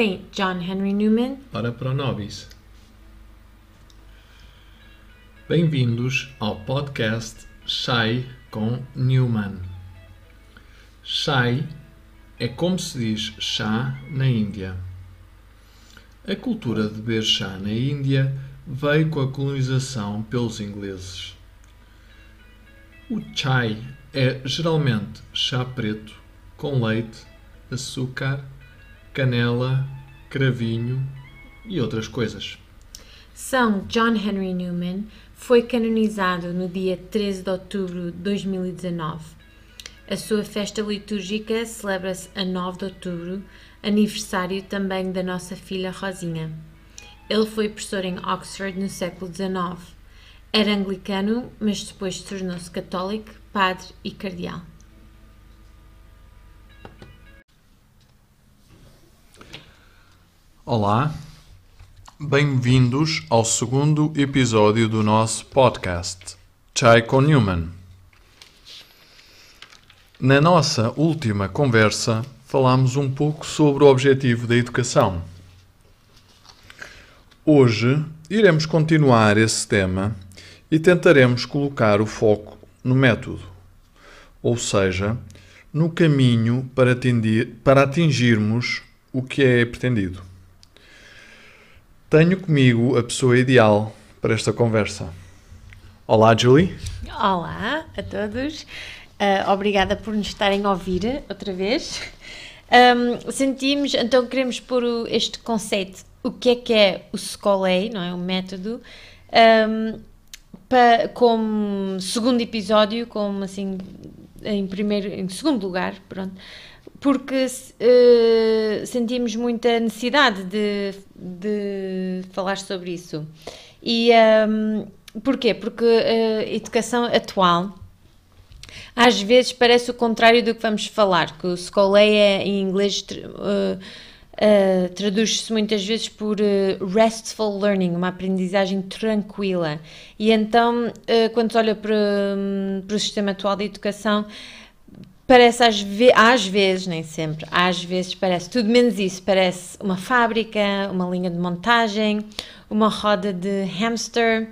St. John Henry Newman. Para Pronobis. Bem-vindos ao podcast Chai com Newman. Chai é como se diz chá na Índia. A cultura de beber chá na Índia veio com a colonização pelos ingleses. O chai é geralmente chá preto com leite, açúcar, canela, cravinho e outras coisas. São John Henry Newman foi canonizado no dia 13 de outubro de 2019. A sua festa litúrgica celebra-se a 9 de outubro, aniversário também da nossa filha Rosinha. Ele foi professor em Oxford no século XIX. Era anglicano, mas depois tornou-se católico, padre e cardeal. Olá, bem-vindos ao segundo episódio do nosso podcast Chai com Newman. Na nossa última conversa, falámos um pouco sobre o objetivo da educação. Hoje iremos continuar esse tema e tentaremos colocar o foco no método, ou seja, no caminho para, atingir, para atingirmos o que é pretendido. Tenho comigo a pessoa ideal para esta conversa. Olá, Julie. Olá a todos. Uh, obrigada por nos estarem a ouvir outra vez. Um, sentimos, então queremos pôr o, este conceito, o que é que é o Scolei, não é? O método, um, pa, como segundo episódio, como assim, em primeiro, em segundo lugar, pronto, porque uh, sentimos muita necessidade de, de falar sobre isso. E um, porquê? Porque a educação atual às vezes parece o contrário do que vamos falar, que o Scoleia em inglês uh, uh, traduz-se muitas vezes por uh, restful learning, uma aprendizagem tranquila. E então, quando se olha para, um, para o sistema atual de educação, parece às, ve às vezes, nem sempre, às vezes parece tudo menos isso, parece uma fábrica, uma linha de montagem, uma roda de hamster,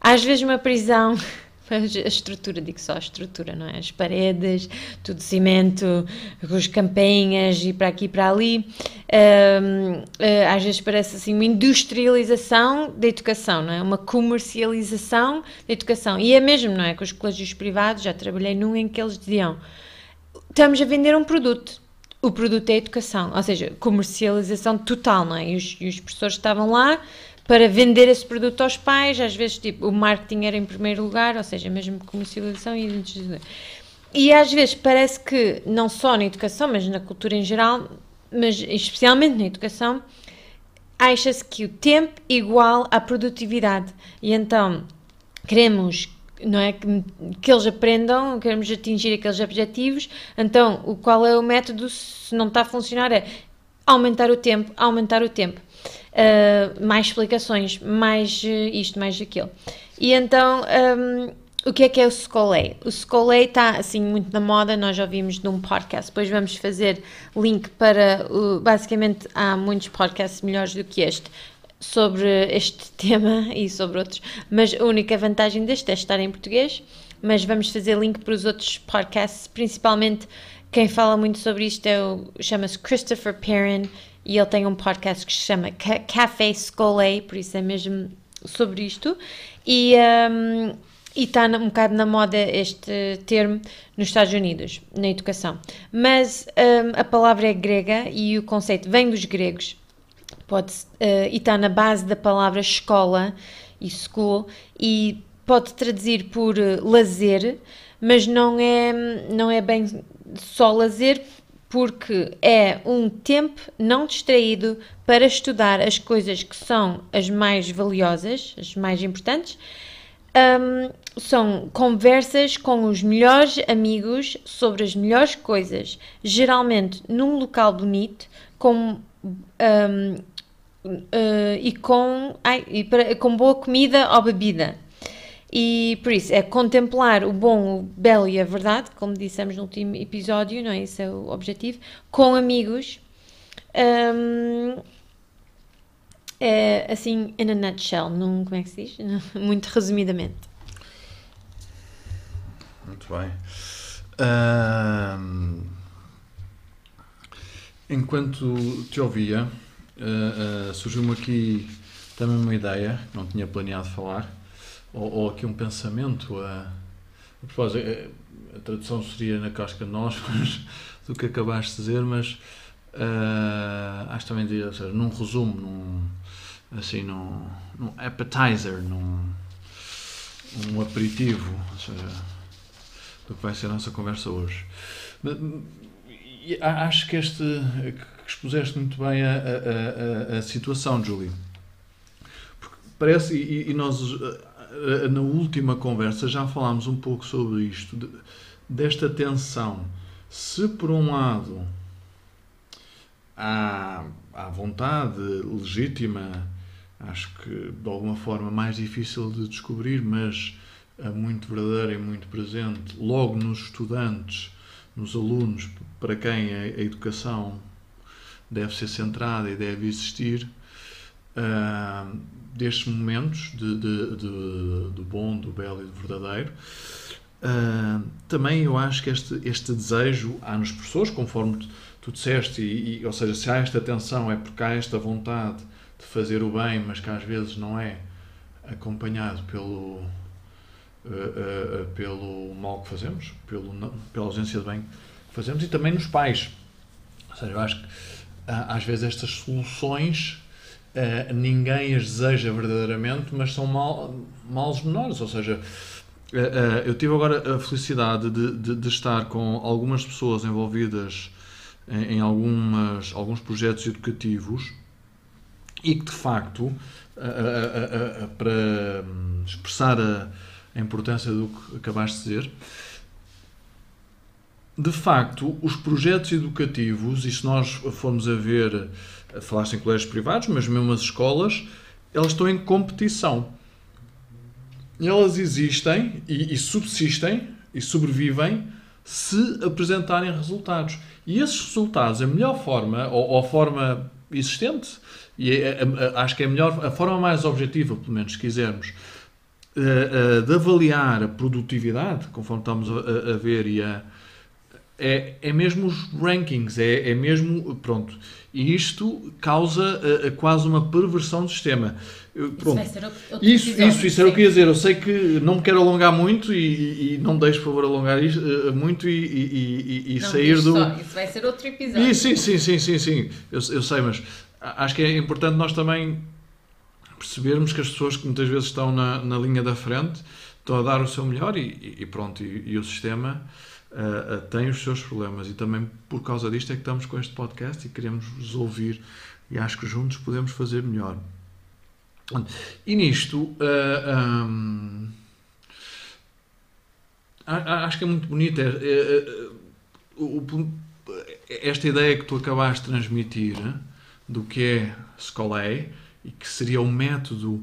às vezes uma prisão, a estrutura, digo só a estrutura, não é? As paredes, tudo cimento, as campainhas e para aqui e para ali. Um, eh, às vezes parece assim uma industrialização da educação, não é? Uma comercialização da educação. E é mesmo, não é? Com os colégios privados, já trabalhei num em que eles diziam estamos a vender um produto. O produto é a educação, ou seja, comercialização total, não é? E os, e os professores estavam lá para vender esse produto aos pais, às vezes tipo, o marketing era em primeiro lugar, ou seja, mesmo comercialização e e às vezes parece que não só na educação, mas na cultura em geral, mas especialmente na educação, acha-se que o tempo igual à produtividade. E então queremos não é que, que eles aprendam, queremos atingir aqueles objetivos. Então, o qual é o método se não está a funcionar é aumentar o tempo, aumentar o tempo. Uh, mais explicações, mais uh, isto, mais aquilo. E então, um, o que é que é o Scolei? O Scolei está assim muito na moda, nós já vimos num podcast, depois vamos fazer link para, uh, basicamente há muitos podcasts melhores do que este sobre este tema e sobre outros, mas a única vantagem deste é estar em português, mas vamos fazer link para os outros podcasts, principalmente quem fala muito sobre isto é chama-se Christopher Perrin, e ele tem um podcast que se chama Café Scolé, por isso é mesmo sobre isto. E um, está um bocado na moda este termo nos Estados Unidos, na educação. Mas um, a palavra é grega e o conceito vem dos gregos. Pode, uh, e está na base da palavra escola e school e pode traduzir por uh, lazer, mas não é, não é bem só lazer porque é um tempo não distraído para estudar as coisas que são as mais valiosas, as mais importantes. Um, são conversas com os melhores amigos sobre as melhores coisas, geralmente num local bonito, com, um, uh, e, com, ai, e para, com boa comida ou bebida. E por isso é contemplar o bom, o belo e a verdade, como dissemos no último episódio, não é? Esse é o objetivo, com amigos, Um, é, assim, in a nutshell, num, como é que se diz? Muito resumidamente. Muito bem. enquanto te ouvia, uh, surgiu-me aqui também uma ideia, que não tinha planeado falar, ou, ou aqui um pensamento. A propósito, a, a tradução seria na casca de nós, do que acabaste de dizer, mas uh, acho também diria, ou seja, num resumo, num, assim, num, num appetizer, num um aperitivo, ou seja, do que vai ser a nossa conversa hoje. Mas, acho que este expuseste muito bem a, a, a, a situação, Julie. Porque parece, e, e, nós na última conversa já falámos um pouco sobre isto, de, desta tensão. Se por um lado há, há vontade legítima, acho que de alguma forma mais difícil de descobrir, mas muito verdadeira e muito presente, logo nos estudantes, nos alunos, para quem a, educação deve ser centrada e deve existir, uh, destes momentos de, de, de, do bom, do belo e do verdadeiro. Uh, também eu acho que este, este desejo há nos professores, conforme tu, tu disseste, e, e, ou seja, se há esta tensão é porque há esta vontade de fazer o bem, mas que às vezes não é acompanhado pelo, uh, uh, pelo mal que fazemos, pelo, pela ausência de bem que fazemos, e também nos pais. Ou seja, eu acho que às vezes estas soluções Uh, ninguém as deseja verdadeiramente, mas são mal, males menores. Ou seja, uh, uh, eu tive agora a felicidade de, de, de, estar com algumas pessoas envolvidas em, em algumas, alguns projetos educativos e que, de facto, para hum, expressar a, a importância do que acabaste de dizer, de facto, os projetos educativos, e se nós formos a ver falaste em colégios privados, mas mesmo as escolas, elas estão em competição. Elas existem e, e subsistem e sobrevivem se apresentarem resultados. E esses resultados, a melhor forma, ou, ou a forma existente, e é, é, é, acho que é a melhor, a forma mais objetiva, pelo menos, se quisermos, uh, uh, de avaliar a produtividade, conforme estamos a ver, e a, é, é mesmo os rankings, é, é mesmo, pronto, e isto causa uh, quase uma perversão do sistema. Pronto. Isso, isso, episódio, isso, isso era o que ia dizer. Eu sei que não me quero alongar muito e, e não deixo, por favor, alongar isto, uh, muito e, e, e sair do. Só, isso vai ser outro episódio. E, sim, sim, sim, sim, sim. Eu, eu sei, mas acho que é importante nós também percebermos que as pessoas que muitas vezes estão na, na linha da frente estão a dar o seu melhor e, e pronto, e, o sistema uh, tem os seus problemas e também por causa disto é que estamos com este podcast e queremos vos ouvir e acho que juntos podemos fazer melhor. E nisto, uh, um, acho que é muito bonito é, é, é, esta ideia que tu acabaste de transmitir do que é Scolei e que seria o método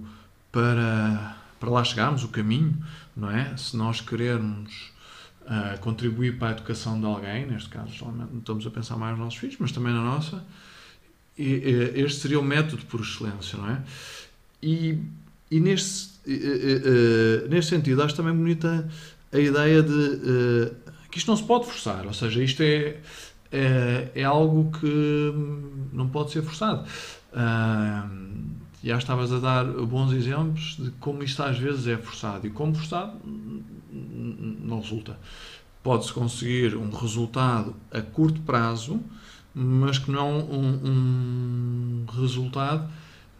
para, para lá chegarmos, o caminho, não é? Se nós querermos uh, contribuir para a educação de alguém, neste caso, estamos a pensar mais nos nossos filhos, mas também na nossa, e, e, este seria o método por excelência, não é? E, e neste, neste sentido, acho também bonita a ideia de que isto não se pode forçar, ou seja, isto é, é, é algo que não pode ser forçado. Uh, já estavas a dar bons exemplos de como isto às vezes é forçado e como forçado não resulta. Pode-se conseguir um resultado a curto prazo, mas que não um, um resultado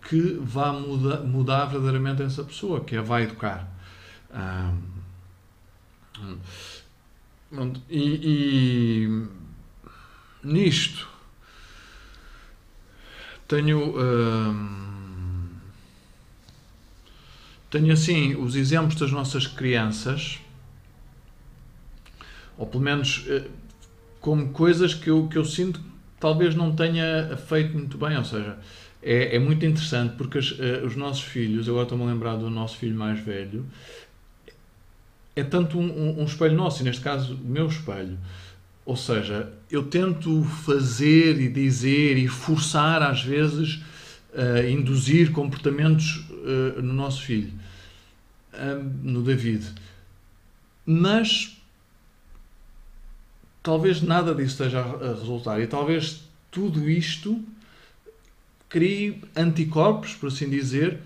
que vá muda, mudar verdadeiramente essa pessoa, que a vai educar. e, e nisto tenho. Tenho assim os exemplos das nossas crianças, ou pelo menos eh, como coisas que eu, que eu sinto que talvez não tenha feito muito bem. Ou seja, é, é muito interessante porque as, eh, os nossos filhos, agora estou-me a lembrar do nosso filho mais velho, é tanto um, um, espelho nosso, e neste caso o meu espelho. Ou seja, eu tento fazer e dizer e forçar às vezes uh, induzir comportamentos uh, no nosso filho, no David. Mas talvez nada disso esteja a resultar e talvez tudo isto crie anticorpos, por assim dizer,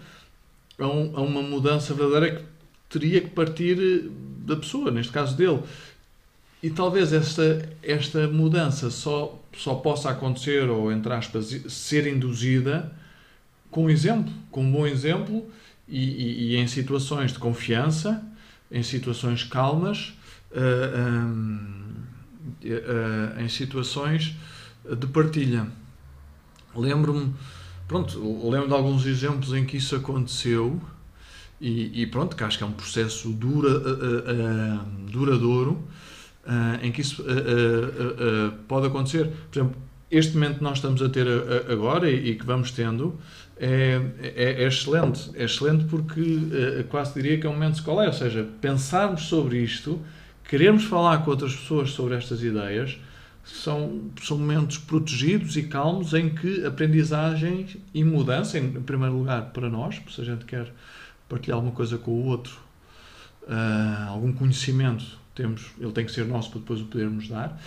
a, um, a uma mudança verdadeira que teria que partir da pessoa, neste caso dele. E talvez esta, esta mudança só, só possa acontecer, ou entre aspas, ser induzida com um exemplo, com um bom exemplo e, e, e em situações de confiança, em situações calmas, uh, uh, em situações de partilha. Lembro-me, pronto, lembro de alguns exemplos em que isso aconteceu e, e pronto, que acho que é um processo dura, uh, duradouro em que isso pode acontecer. Por exemplo, este momento que nós estamos a ter agora e, e que vamos tendo é, é, é, excelente. É excelente porque uh, quase diria que é um momento de escola, ou seja, pensarmos sobre isto, queremos falar com outras pessoas sobre estas ideias, são, são momentos protegidos e calmos em que aprendizagem e mudança, em, primeiro lugar, para nós, se a gente quer partilhar alguma coisa com o outro, uh, algum conhecimento, temos, ele tem que ser nosso para depois o podermos dar.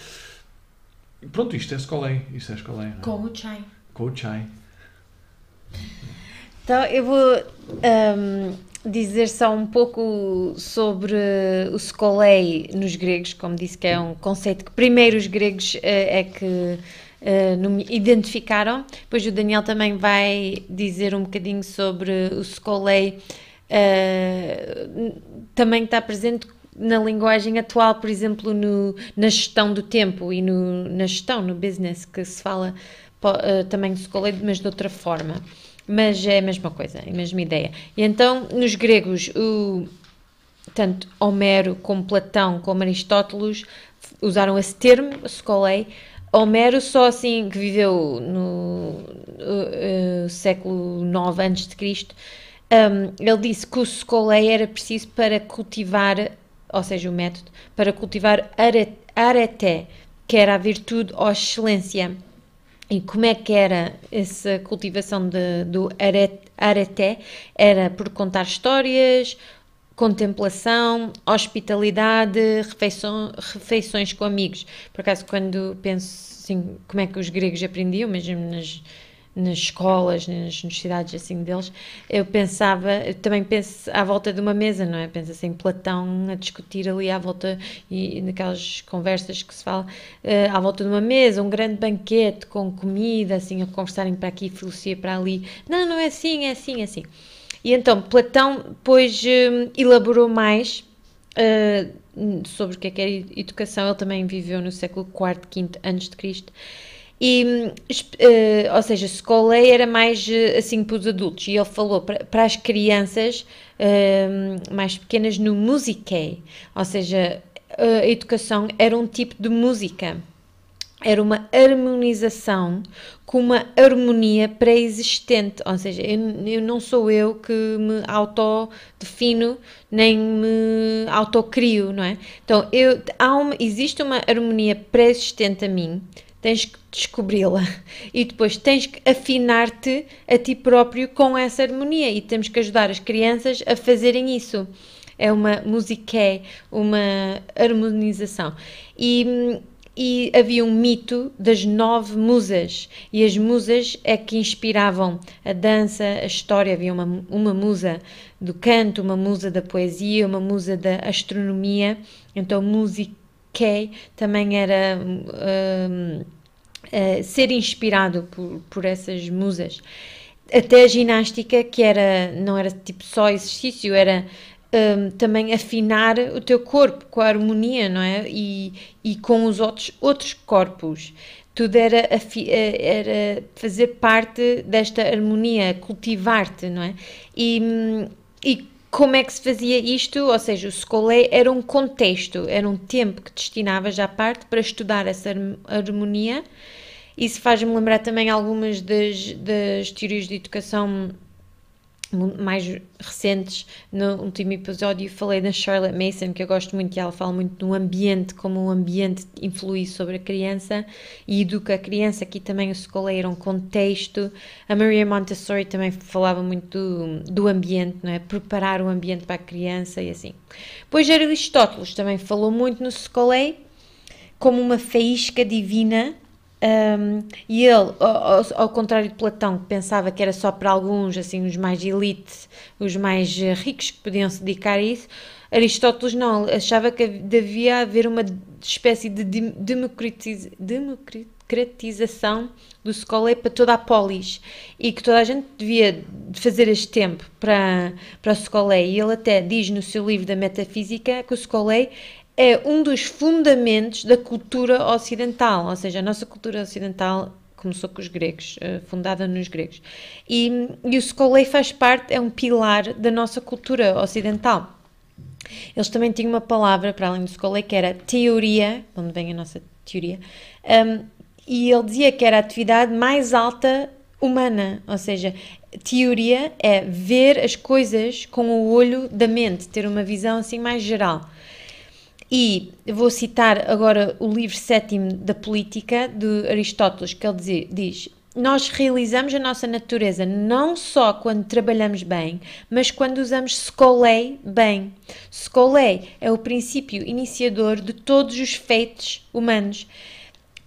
Pronto, isto é escolei, isto é escolei. É? Com o chai. Com o chai. Então eu vou um, dizer só um pouco sobre o skolei nos gregos, como disse que é um conceito que primeiro os gregos uh, é que uh, identificaram, depois o Daniel também vai dizer um bocadinho sobre o skolei uh, também está presente na linguagem atual, por exemplo, no, na gestão do tempo e no, na gestão, no business, que se fala uh, também do skolei, mas de outra forma mas é a mesma coisa, é a mesma ideia. E então, nos gregos, o, tanto Homero como Platão como Aristóteles usaram esse termo, skolei. Homero só assim que viveu no uh, uh, século IX de Cristo, um, ele disse que o skolei era preciso para cultivar, ou seja, o método, para cultivar areté, que era a virtude ou excelência e como é que era essa cultivação de, do areté? Era por contar histórias, contemplação, hospitalidade, refeição, refeições com amigos. Por acaso, quando penso assim, como é que os gregos aprendiam, mesmo nas nas escolas, nas universidades assim deles, eu pensava, eu também penso à volta de uma mesa, não é? Penso assim, Platão a discutir ali à volta e naquelas conversas que se fala uh, à volta de uma mesa, um grande banquete com comida, assim, a conversarem para aqui, filosofia para ali. Não, não é assim, é assim, é assim. E então Platão depois uh, elaborou mais uh, sobre o que é que era educação. Ele também viveu no século IV, V antes de Cristo e, uh, ou seja, Scolei era mais uh, assim para os adultos. E ele falou para, as crianças uh, mais pequenas no musiquei, ou seja, a educação era um tipo de música, era uma harmonização com uma harmonia pré-existente, ou seja, eu, eu, não sou eu que me autodefino nem me autocrio, não é? Então, eu, uma, existe uma harmonia pré-existente a mim tens que descobri-la e depois tens que afinar-te a ti próprio com essa harmonia e temos que ajudar as crianças a fazerem isso. É uma musiqué, uma harmonização. E, e havia um mito das nove musas e as musas é que inspiravam a dança, a história. Havia uma, uma musa do canto, uma musa da poesia, uma musa da astronomia. Então, musiqué também era. Um, uh, ser inspirado por, por essas musas. Até a ginástica, que era, não era tipo só exercício, era um, também afinar o teu corpo com a harmonia, não é? E, e com os outros, outros corpos. Tudo era, eh, era fazer parte desta harmonia, cultivar-te, não é? E, e como é que se fazia isto? Ou seja, o Scolé era um contexto, era um tempo que destinavas à parte para estudar essa harmonia isso faz-me lembrar também algumas das, das teorias de educação mais recentes. No último episódio falei da Charlotte Mason, que eu gosto muito, e ela fala muito do ambiente, como o ambiente influi sobre a criança e educa a criança. Aqui também o Scolei era um contexto. A Maria Montessori também falava muito do, do ambiente, não é? Preparar o ambiente para a criança e assim. Pois Aristóteles também falou muito no Scolei como uma faísca divina um, e ele, ao, ao, contrário de Platão, que pensava que era só para alguns, assim, os mais elite, os mais eh, ricos que podiam se dedicar a isso, Aristóteles não, achava que devia haver uma espécie de democratiz, democratização do Scolé para toda a polis e que toda a gente devia fazer este tempo para, para o Scolé. E ele até diz no seu livro da Metafísica que o Scolé é um dos fundamentos da cultura ocidental, ou seja, a nossa cultura ocidental começou com os gregos, eh, fundada nos gregos. E, e o Scolei faz parte, é um pilar da nossa cultura ocidental. Eles também tinham uma palavra, para além do Scolei, que era teoria, onde vem a nossa teoria, um, e ele dizia que era a atividade mais alta humana, ou seja, teoria é ver as coisas com o olho da mente, ter uma visão assim mais geral. E vou citar agora o livro sétimo da Política de Aristóteles, que ele diz: Nós realizamos a nossa natureza não só quando trabalhamos bem, mas quando usamos scolei bem. Scolei é o princípio iniciador de todos os feitos humanos.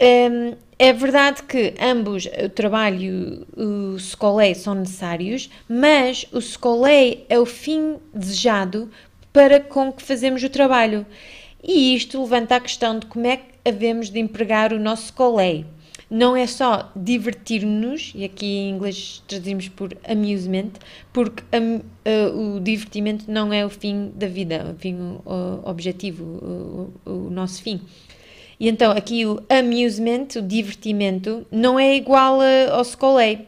Um, é verdade que ambos, o trabalho e o scolei, são necessários, mas o scolei é o fim desejado para com que fazemos o trabalho. E isto levanta a questão de como é que havemos de empregar o nosso colei. Não é só divertir-nos, e aqui em inglês traduzimos por amusement, porque uh, o divertimento não é o fim da vida, o fim o, o objetivo, o, o, nosso fim. E então aqui o amusement, o divertimento, não é igual a, ao scolei.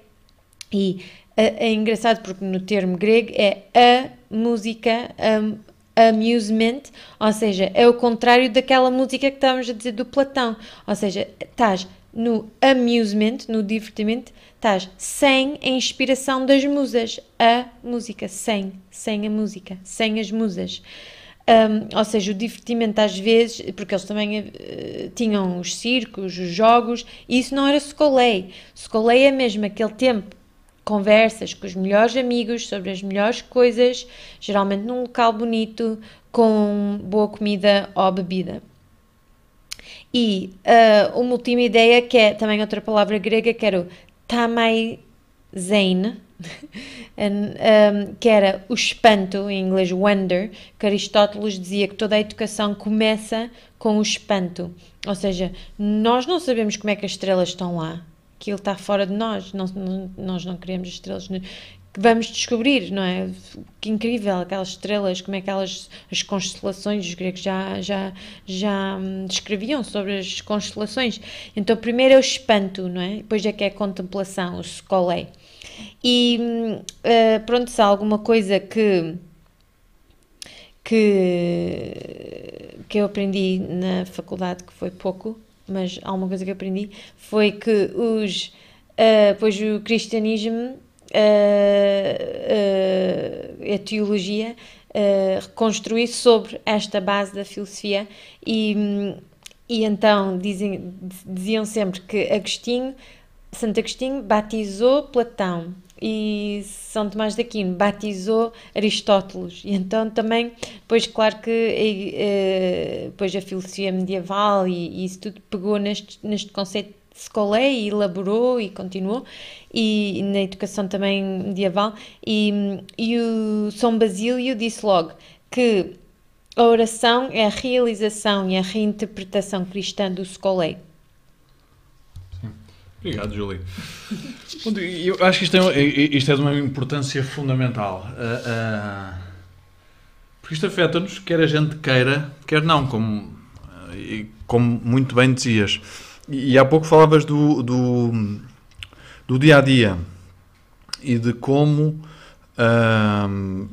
E é, é engraçado porque no termo grego é a música, amusement, ou seja, é o contrário daquela música que estávamos a dizer do Platão, ou seja, estás no amusement, no divertimento, estás sem a inspiração das musas, a música, sem, sem a música, sem as musas. Um, ou seja, o divertimento às vezes, porque eles também uh, tinham os circos, os jogos, e isso não era Scolei. Scolei é mesmo aquele tempo conversas com os melhores amigos sobre as melhores coisas, geralmente num local bonito, com boa comida ou bebida. E uh, uma última ideia, que é também outra palavra grega, que era o tamaizein, um, que era o espanto, em inglês wonder, que Aristóteles dizia que toda a educação começa com o espanto. Ou seja, nós não sabemos como é que as estrelas estão lá, aquilo está fora de nós, não, não, nós não queremos estrelas vamos descobrir, não é? Que incrível, aquelas estrelas, como é que elas, as constelações, os gregos já, já, já hum, descreviam sobre as constelações. Então, primeiro é o espanto, não é? Depois é que é a contemplação, o scolei. E uh, pronto, se há alguma coisa que que, que eu aprendi na faculdade, que foi pouco, mas há uma coisa que aprendi, foi que os, uh, pois o cristianismo, uh, a teologia, reconstruí sobre esta base da filosofia e, e então dizem, diziam sempre que Agostinho, Santo Agostinho batizou Platão e São Tomás de Aquino batizou Aristóteles. E então também, pois claro que eh, pois a filosofia medieval e, e, isso tudo pegou neste, neste conceito de Scolei e elaborou e continuou e, na educação também medieval. E, e o São Basílio disse logo que a oração é a realização e a reinterpretação cristã do Scolei Obrigado, Júlio. Eu acho que isto é, isto é de uma importância fundamental. Uh, uh, porque isto afeta-nos, quer a gente queira, quer não, como, uh, como muito bem dizias. E, e, há pouco falavas do, do, do dia a dia e de como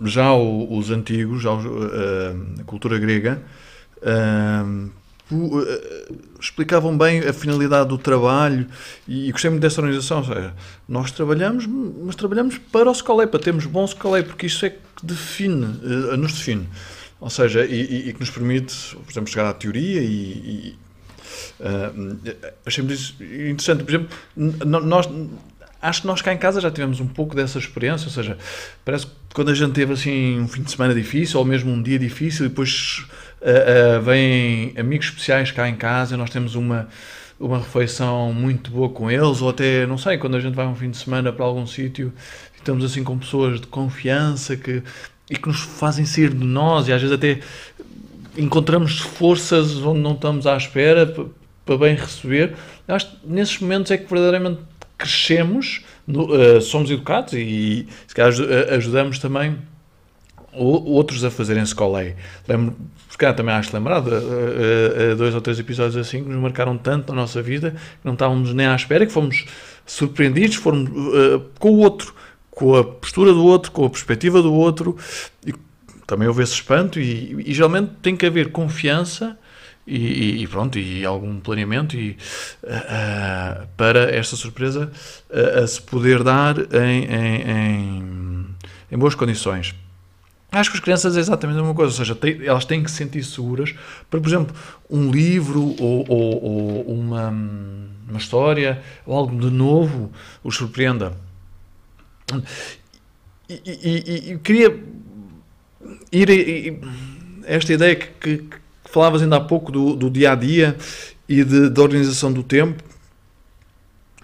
já o, os antigos, já a cultura grega, uh, explicavam bem a finalidade do trabalho e, e gostei muito dessa organização. Ou seja, nós trabalhamos, mas trabalhamos para o Scolei, para termos bom Scolei, porque isso é que define, uh, nos define. Ou seja, e, e, e, que nos permite, por exemplo, chegar à teoria e. Uh, achei isso interessante. Por exemplo, nós, acho que nós cá em casa já tivemos um pouco dessa experiência, ou seja, parece que quando a gente teve assim um fim de semana difícil ou mesmo um dia difícil e depois uh, vêm amigos especiais cá em casa, nós temos uma uma refeição muito boa com eles, ou até, não sei, quando a gente vai um fim de semana para algum sítio, estamos assim com pessoas de confiança que, e que nos fazem sair de nós, e às vezes até encontramos forças onde não estamos à espera para, para bem receber. Acho que nesses momentos é que verdadeiramente crescemos, no, uh, somos educados e se calhar ajudamos também outros a fazerem escola. Lembro, calhar também acho lembrado, uh, uh, dois ou três episódios assim que nos marcaram tanto na nossa vida que não estávamos nem à espera, que fomos surpreendidos fomos, com o outro, com a postura do outro, com a perspectiva do outro. E também houve esse espanto e, e geralmente tem que haver confiança e, e, pronto, e algum planeamento e, uh, para esta surpresa uh, a se poder dar em, em, em, em, boas condições. Acho que as crianças é exatamente a mesma coisa, ou seja, elas têm que se sentir seguras para, por exemplo, um livro ou, ou, ou uma, uma história ou algo de novo os surpreenda. E, e, e queria ir a esta ideia que, que falavas ainda há pouco do, do dia a dia e de, da organização do tempo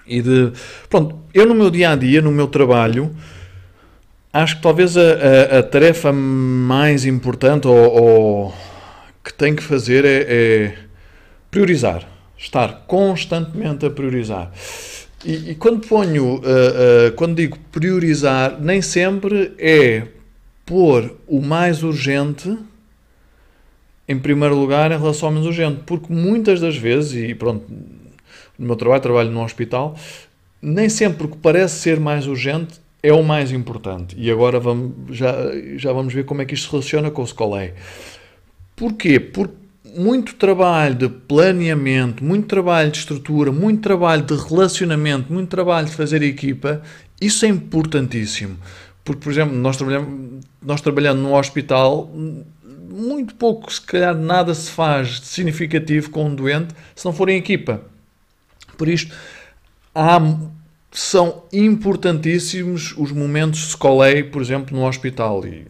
e de. Pronto, eu no meu dia a dia, no meu trabalho, acho que talvez a, a, a tarefa mais importante ou, ou, que tenho que fazer é, é, priorizar. Estar constantemente a priorizar. E, e quando ponho, uh, uh, quando digo priorizar, nem sempre é pôr o mais urgente em primeiro lugar em relação ao menos urgente, porque muitas das vezes, e pronto, no meu trabalho, trabalho num hospital, nem sempre o que parece ser mais urgente é o mais importante. E agora vamos, já, já vamos ver como é que isto se relaciona com o Scolei. Porquê? Porque muito trabalho de planeamento, muito trabalho de estrutura, muito trabalho de relacionamento, muito trabalho de fazer equipa, isso é importantíssimo. Porque, por exemplo, nós trabalhamos, nós trabalhando no hospital, muito pouco, se calhar nada se faz de significativo com um doente se não for em equipa. Por isto, há, são importantíssimos os momentos de escolei, por exemplo, no hospital. E,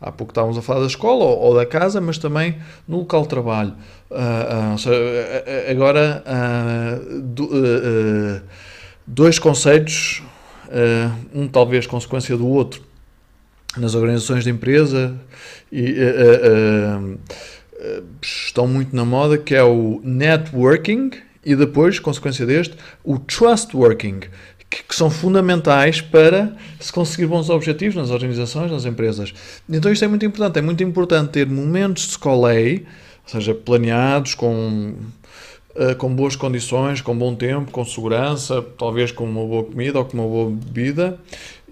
há pouco estávamos a falar da escola ou, ou da casa, mas também no local de trabalho. Uh, uh, agora, uh, do, dois conceitos, um talvez consequência do outro, nas organizações de empresa e, estão muito na moda, que é o networking e depois, consequência deste, o trustworking, que, que, são fundamentais para se conseguir bons objetivos nas organizações, nas empresas. Então isto é muito importante. É muito importante ter momentos de escolei, ou seja, planeados, com, uh, com boas condições, com bom tempo, com segurança, talvez com uma boa comida ou com uma boa bebida,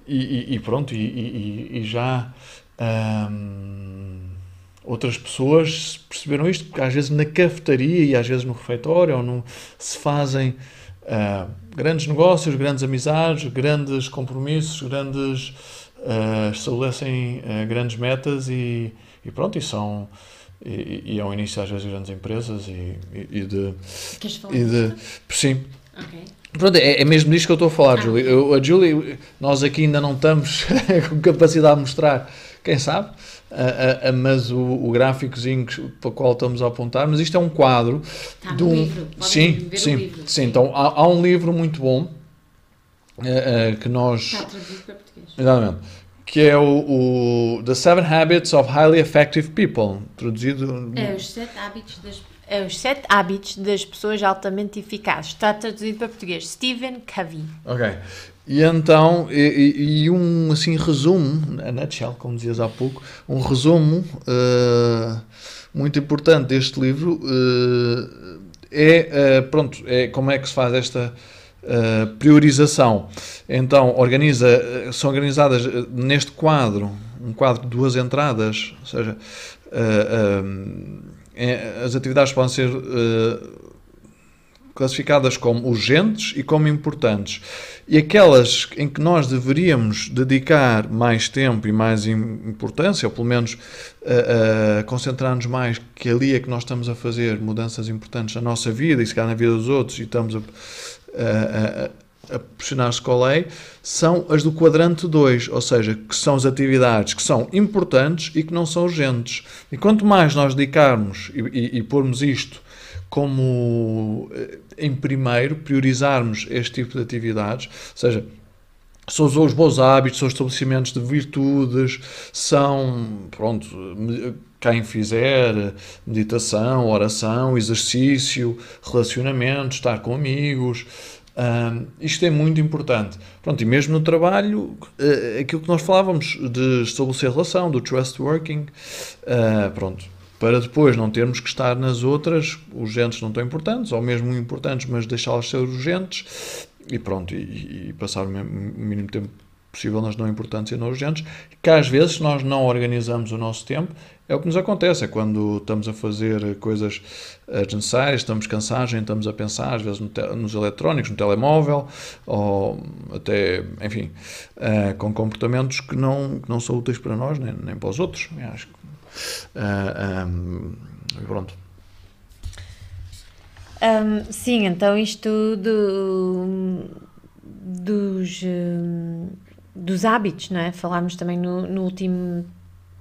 e, e, e pronto, e, e já um, outras pessoas perceberam isto, porque às vezes na cafetaria e às vezes no refeitório ou no, se fazem uh, grandes negócios, grandes amizades, grandes compromissos, grandes uh, estabelecem uh, grandes metas e, e pronto, e são e, e é o início às vezes de grandes empresas e, e, de, Queres falar e de sim okay. Pronto, é, é, mesmo disto que eu estou a falar, ah. Julie. Eu, a Julie, nós aqui ainda não estamos com capacidade de mostrar, quem sabe, a, a, a, mas o, o gráficozinho para o qual estamos a apontar, mas isto é um quadro Está de um. Livro. sim, sim, livro. sim. Então há, há, um livro muito bom uh, uh, que nós. Está traduzido para português. Exatamente. Que é o, o The Seven Habits of Highly Effective People, traduzido. É, os sete hábitos das é os sete hábitos das pessoas altamente eficazes. Está traduzido para português. Stephen Covey. Ok. E então, e, e, um assim resumo, a nutshell, como dizias há pouco, um resumo uh, muito importante deste livro uh, é, uh, pronto, é como é que se faz esta priorização. Então, organiza, são organizadas neste quadro, um quadro de duas entradas, ou seja, as atividades podem ser classificadas como urgentes e como importantes. E aquelas em que nós deveríamos dedicar mais tempo e mais importância, ou pelo menos uh, uh, concentrar-nos mais, que ali é que nós estamos a fazer mudanças importantes na nossa vida e se calhar na vida dos outros e estamos a, a, a pressionar Scolei, são as do quadrante 2, ou seja, que são as atividades que são importantes e que não são urgentes. E quanto mais nós dedicarmos e, e, e pormos isto como eh, em primeiro priorizarmos este tipo de atividades, ou seja, são os bons hábitos, são os estabelecimentos de virtudes, são, pronto, quem fizer meditação, oração, exercício, relacionamento, estar com amigos, um, isto é muito importante. Pronto, e mesmo no trabalho, uh, aquilo que nós falávamos de estabelecer relação, do trust working, uh, pronto, para depois não termos que estar nas outras, urgentes não tão importantes, ou mesmo importantes, mas deixá-las ser urgentes, e pronto, e, e passar o mínimo tempo possível nas não importantes e não urgentes, que às vezes nós não organizamos o nosso tempo, é o que nos acontece, é quando estamos a fazer coisas desnecessárias, estamos cansados, estamos a pensar, às vezes no nos eletrónicos, no telemóvel, ou até, enfim, uh, com comportamentos que não, que não são úteis para nós, nem, nem para os outros. Eu acho que Uh, ah, um, pronto. Um, sim, então isto do, dos, dos hábitos, não é? Falámos também no, no último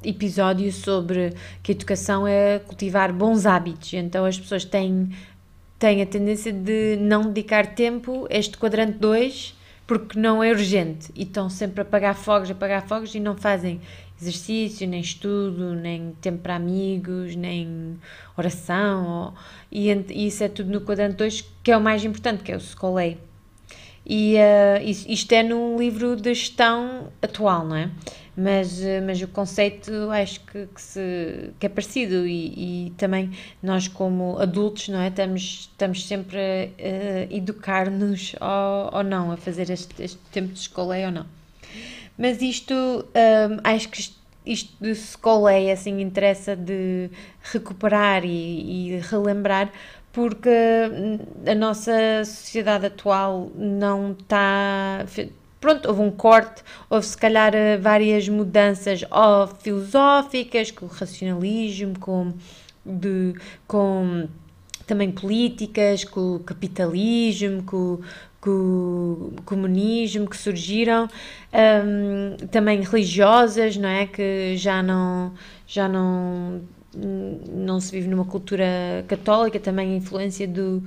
episódio sobre que a educação é cultivar bons hábitos, então as pessoas têm, têm a tendência de não dedicar tempo a este quadrante 2 porque não é urgente e estão sempre a apagar fogos, a apagar fogos e não fazem exercício, nem estudo, nem tempo para amigos, nem oração. e, e, isso é tudo no quadrante 2, que é o mais importante, que é o Scolei. E uh, isto é num livro de gestão atual, não é? Mas, uh, mas o conceito acho que, que, se, que é parecido e, e, também nós como adultos, não é? Estamos, estamos sempre a uh, educar-nos ou, ou não, a fazer este, este tempo de escola ou não. Mas isto, um, acho que isto de Scolei, assim, interessa de recuperar e, e relembrar, porque a nossa sociedade atual não está pronto, houve um corte, houve se calhar várias mudanças filosóficas, com o racionalismo, com, de, com também políticas, com o capitalismo, com, com o comunismo que surgiram, um, também religiosas, não é? Que já não, já não, não se vive numa cultura católica, também a influência do,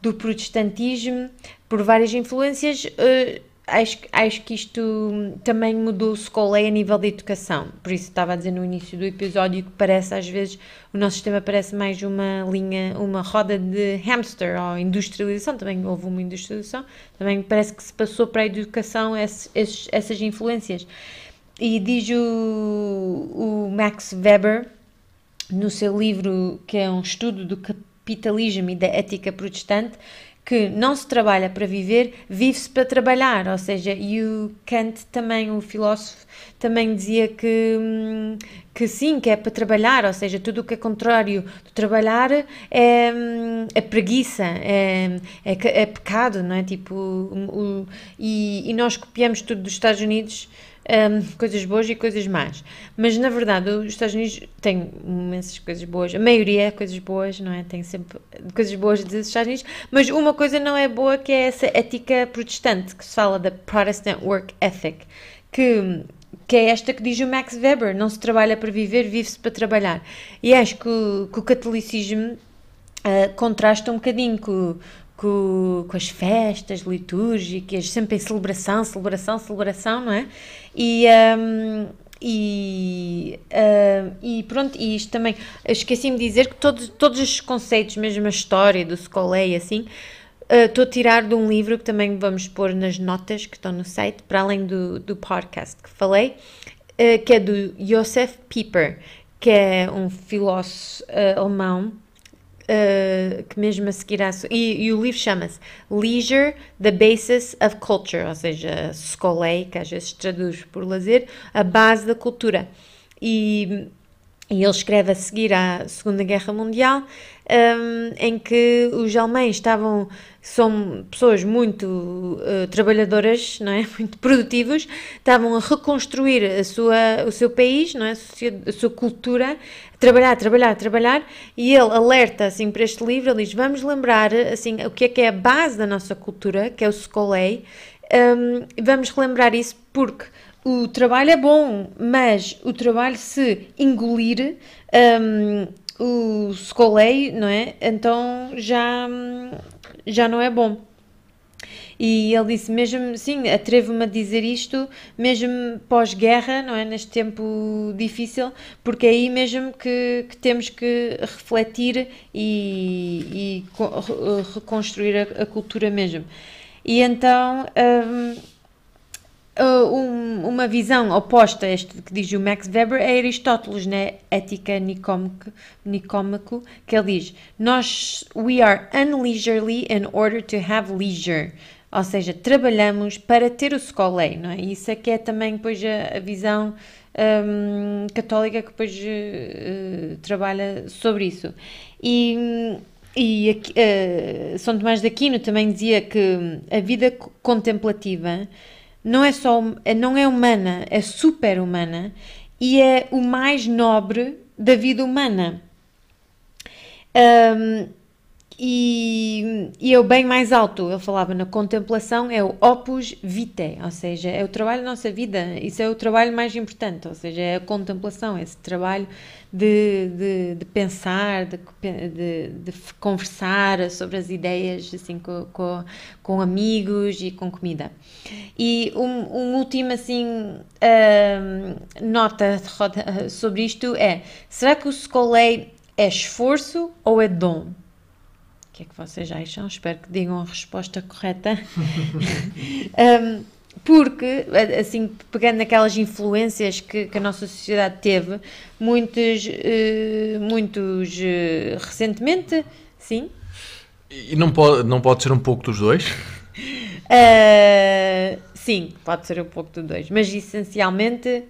do protestantismo, por várias influências. Uh, acho, acho que isto também mudou o Scolei a nível da educação. Por isso estava a dizer no início do episódio que parece às vezes o nosso sistema parece mais uma linha, uma roda de hamster ou industrialização. Também houve uma industrialização. Também parece que se passou para a educação esses, essas influências. E diz o, o Max Weber no seu livro que é um estudo do capitalismo e da ética protestante que não se trabalha para viver, vive-se para trabalhar. Ou seja, e o Kant também, o filósofo, também dizia que, hum, que sim, que é para trabalhar, ou seja, tudo o que é contrário do trabalhar é, é preguiça, é, é, é pecado, não é? Tipo, o, e, e nós copiamos tudo dos Estados Unidos um, coisas boas e coisas más. Mas na verdade, os Estados Unidos têm imensas coisas boas, a maioria é coisas boas, não é? Tem sempre coisas boas dos Estados Unidos, mas uma coisa não é boa que é essa ética protestante que se fala da Protestant Work Ethic, que que é esta que diz o Max Weber: não se trabalha para viver, vive-se para trabalhar. E acho que, que o catolicismo uh, contrasta um bocadinho com, com, com, as festas litúrgicas, sempre em celebração, celebração, celebração, não é? E, um, e, uh, e pronto, e isto também, esqueci-me de dizer que todos, todos os conceitos, mesmo a história do Scolei, assim, estou uh, a tirar de um livro que também vamos pôr nas notas que estão no site, para além do, do podcast que falei, uh, que é do Josef Pieper, que é um filósofo uh, alemão uh, que mesmo a seguir à, e, e o livro chama-se Leisure, the Basis of Culture, ou seja, Scolei, que às vezes traduz por lazer, a base da cultura. E, e ele escreve a seguir à Segunda Guerra Mundial, um, em que os alemães estavam, são pessoas muito uh, trabalhadoras, não é? muito produtivos, estavam a reconstruir a sua, o seu país, não é? a, sua, a sua cultura, trabalhar, trabalhar, trabalhar, e ele alerta assim para este livro, ele diz, vamos lembrar assim, o que é que é a base da nossa cultura, que é o Skolei, um, vamos relembrar isso porque o trabalho é bom, mas o trabalho se engolir um, o scolei, não é? Então já, já não é bom. E ele disse mesmo, sim, atrevo-me a dizer isto, mesmo pós-guerra, não é? Neste tempo difícil, porque é aí mesmo que, que temos que refletir e, e reconstruir a, a, cultura mesmo. E então, um, uh, um, uma visão oposta a este que diz o Max Weber é Aristóteles na né? Ética Nicômaco, que ele diz: Nós, we are unleisurely in order to have leisure. Ou seja, trabalhamos para ter o scolei, não é? Isso é que é também depois a, a visão um, católica que depois uh, trabalha sobre isso. E, e uh, São Tomás de Aquino também dizia que a vida contemplativa não é só não é humana, é super humana e é o mais nobre da vida humana. Um, e, e o bem mais alto, ele falava na contemplação, é o opus vitae, ou seja, é o trabalho da nossa vida, isso é o trabalho mais importante, ou seja, é a contemplação, esse trabalho de, de, de pensar, de, de, de, conversar sobre as ideias assim com, com, com amigos e com comida. E um, um último assim uh, nota sobre isto é, será que o Scolei é esforço ou é dom? Que é que vocês acham? Espero que digam a resposta correta. um, porque, assim, pegando naquelas influências que, que a nossa sociedade teve, muitos, uh, muitos uh, recentemente, sim. E não pode, não pode ser um pouco dos dois? Uh, sim, pode ser um pouco dos dois, mas essencialmente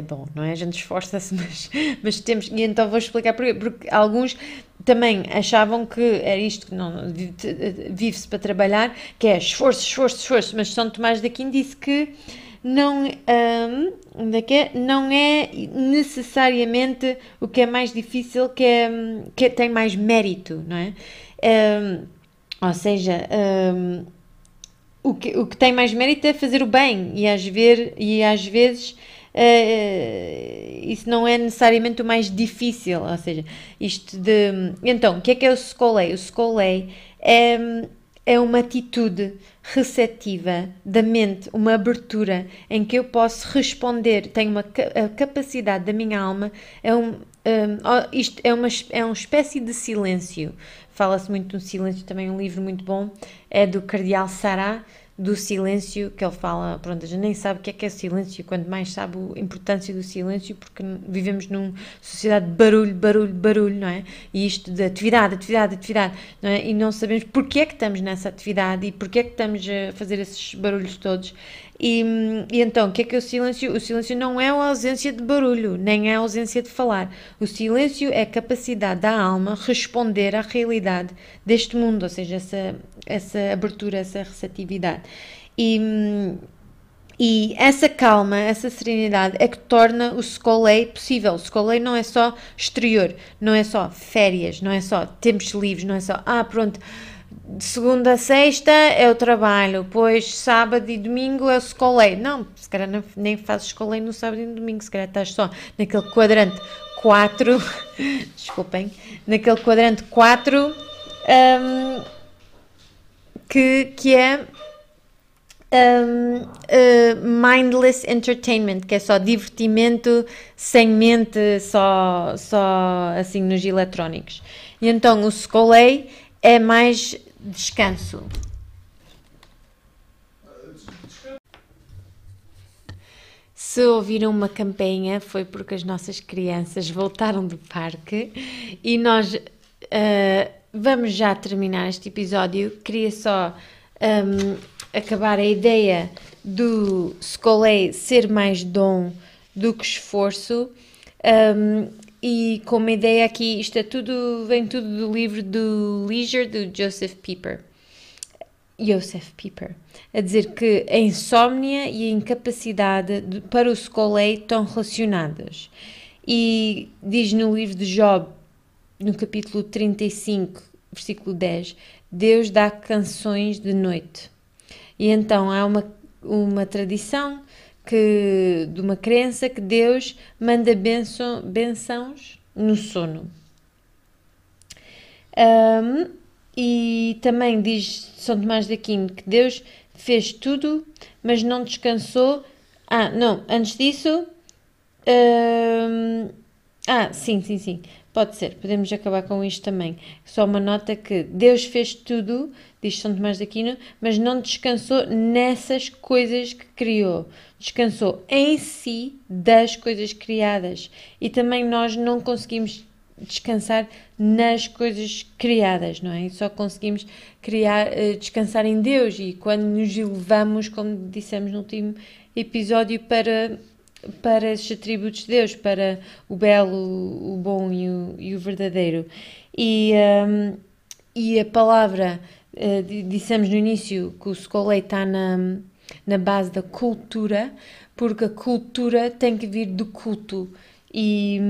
é dom, não é? A gente esforça-se, mas, mas temos. E então vou explicar porquê. Porque alguns também achavam que era isto que não vive-se para trabalhar, que é esforço, esforço, esforço. Mas São Tomás de Aquino disse que não, um, é, não é necessariamente o que é mais difícil que, é, que tem mais mérito, não é? Um, ou seja, o, que, o que tem mais mérito é fazer o bem e às, ver, e às vezes uh, isso não é necessariamente o mais difícil, ou seja, isto de... Então, o que é que é o Scolei? O Scolei é, é uma atitude receptiva da mente, uma abertura em que eu posso responder, tenho uma a capacidade da minha alma, é um, um, isto é uma, é uma espécie de silêncio. Fala-se muito do silêncio, também um livro muito bom, é do Cardeal Sará, do silêncio que ele fala, pronto, a gente nem sabe o que é que é silêncio, quanto mais sabe a importância do silêncio, porque vivemos numa sociedade de barulho, barulho, barulho, não é? E isto de atividade, atividade, atividade, não é? E não sabemos porque é que estamos nessa atividade e porque é que estamos a fazer esses barulhos todos. E, e, então, o que é que é o silêncio? O silêncio não é a ausência de barulho, nem é a ausência de falar. O silêncio é a capacidade da alma responder à realidade deste mundo, ou seja, essa, essa abertura, essa receptividade. E, e essa calma, essa serenidade é que torna o Scolei possível. O Scolei não é só exterior, não é só férias, não é só tempos livres, não é só, ah, pronto de segunda a sexta é o trabalho, pois sábado e domingo é o escolei. Não, se calhar não, nem fazes escolei no sábado e no domingo, se calhar estás só naquele quadrante 4, desculpem, naquele quadrante 4 um, que, que é um, uh, mindless entertainment, que é só divertimento sem mente, só, só assim nos eletrónicos. E então o Scolei é mais descanso. Se ouviram uma campainha foi porque as nossas crianças voltaram do parque e nós uh, vamos já terminar este episódio. Queria só um, acabar a ideia do Scolei ser mais dom do que esforço. Um, e com uma ideia aqui, isto é tudo, vem tudo do livro do Leisure do Joseph Pieper. Joseph Pieper, a dizer que a insómnia e a incapacidade de, para o Scolei estão relacionadas. E diz no livro de Job, no capítulo 35, versículo 10, Deus dá canções de noite. E então há uma, uma tradição que, de uma crença que Deus manda benção, bençãos no sono. Um, e também diz São Tomás de Aquino que Deus fez tudo, mas não descansou. Ah, não, antes disso. Um, ah, sim, sim, sim. Pode ser, podemos acabar com isto também. Só uma nota que Deus fez tudo, diz São Tomás de Aquino, mas não descansou nessas coisas que criou. Descansou em si das coisas criadas. E também nós não conseguimos descansar nas coisas criadas, não é? Só conseguimos criar, eh, descansar em Deus e quando nos elevamos, como dissemos no último episódio, para para esses atributos de Deus, para o belo, o bom e o, e o verdadeiro. E, um, e a palavra, uh, dissemos no início que o Scolei está na, na base da cultura, porque a cultura tem que vir do culto. E,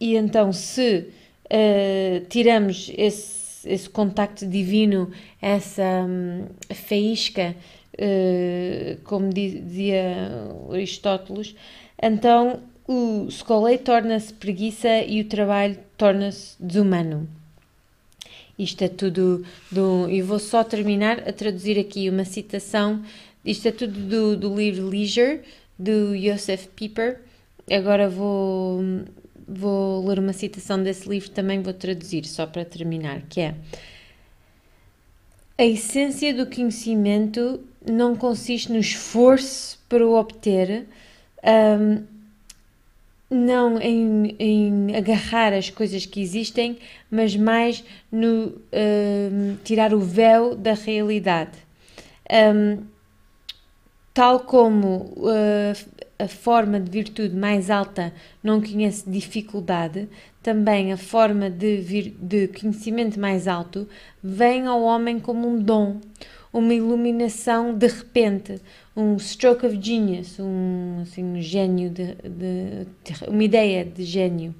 e então, se uh, tiramos esse, esse contacto divino, essa um, faísca como dizia Aristóteles, então o Scolei torna-se preguiça e o trabalho torna-se desumano. Isto é tudo do. E vou só terminar a traduzir aqui uma citação. Isto é tudo do, do livro Leisure, do Joseph Pieper. Agora vou, vou ler uma citação desse livro também, vou traduzir, só para terminar, que é a essência do conhecimento não consiste no esforço para o obter, um, não em, em, agarrar as coisas que existem, mas mais no um, tirar o véu da realidade. Um, tal como uh, a forma de virtude mais alta não conhece dificuldade, também a forma de, vir, de conhecimento mais alto vem ao homem como um dom, uma iluminação de repente, um stroke of genius, um, assim, um gênio, de, de, uma ideia de gênio.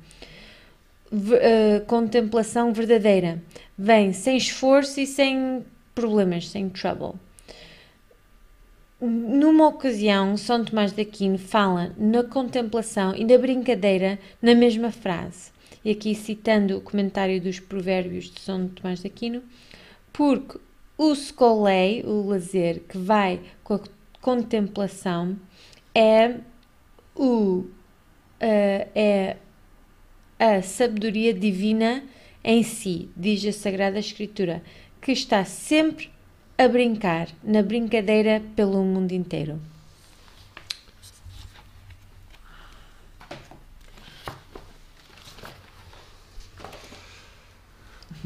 Uh, contemplação verdadeira vem sem esforço e sem problemas, sem trouble. Numa ocasião, São Tomás de Aquino fala na contemplação e na brincadeira na mesma frase. E aqui citando o comentário dos Provérbios de São Tomás de Aquino, porque o scolei, o lazer que vai com a contemplação, é o uh, é a sabedoria divina em si, diz a Sagrada Escritura, que está sempre a brincar, na brincadeira pelo mundo inteiro.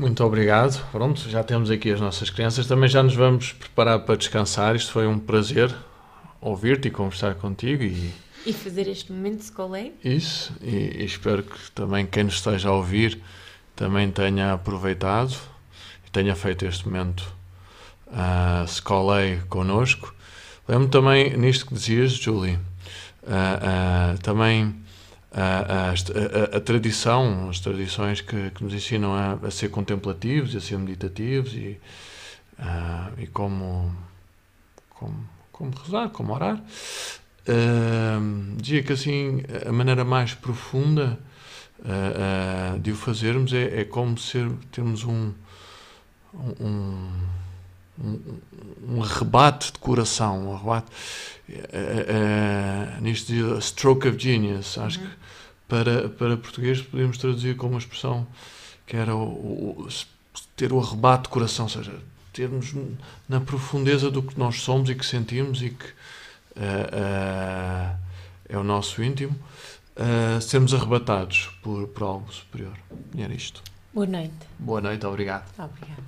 Muito obrigado. Pronto, já temos aqui as nossas crianças. Também já nos vamos preparar para descansar. Isto foi um prazer ouvir-te e conversar contigo e, e fazer este momento de escolei. Isso, e, e, espero que também quem nos esteja a ouvir também tenha aproveitado e tenha feito este momento uh, Scolei connosco. Lembro também nisto que dizias, Julie, uh, uh, também a, a, a, tradição, as tradições que, que nos ensinam a, a, ser contemplativos e a ser meditativos e, e como, como, como rezar, como orar. dizia que assim a maneira mais profunda de o fazermos é, é como ser, termos um, um um, um rebate de coração, um rebate uh, uh, nisto de stroke of genius. Acho uhum. que para, para português podemos traduzir como uma expressão que era o, o, ter o arrebate de coração, ou seja, termos na profundeza do que nós somos e que sentimos e que uh, é o nosso íntimo, sermos arrebatados por, por algo superior. E era isto. Boa noite. Boa noite, obrigado. Obrigado.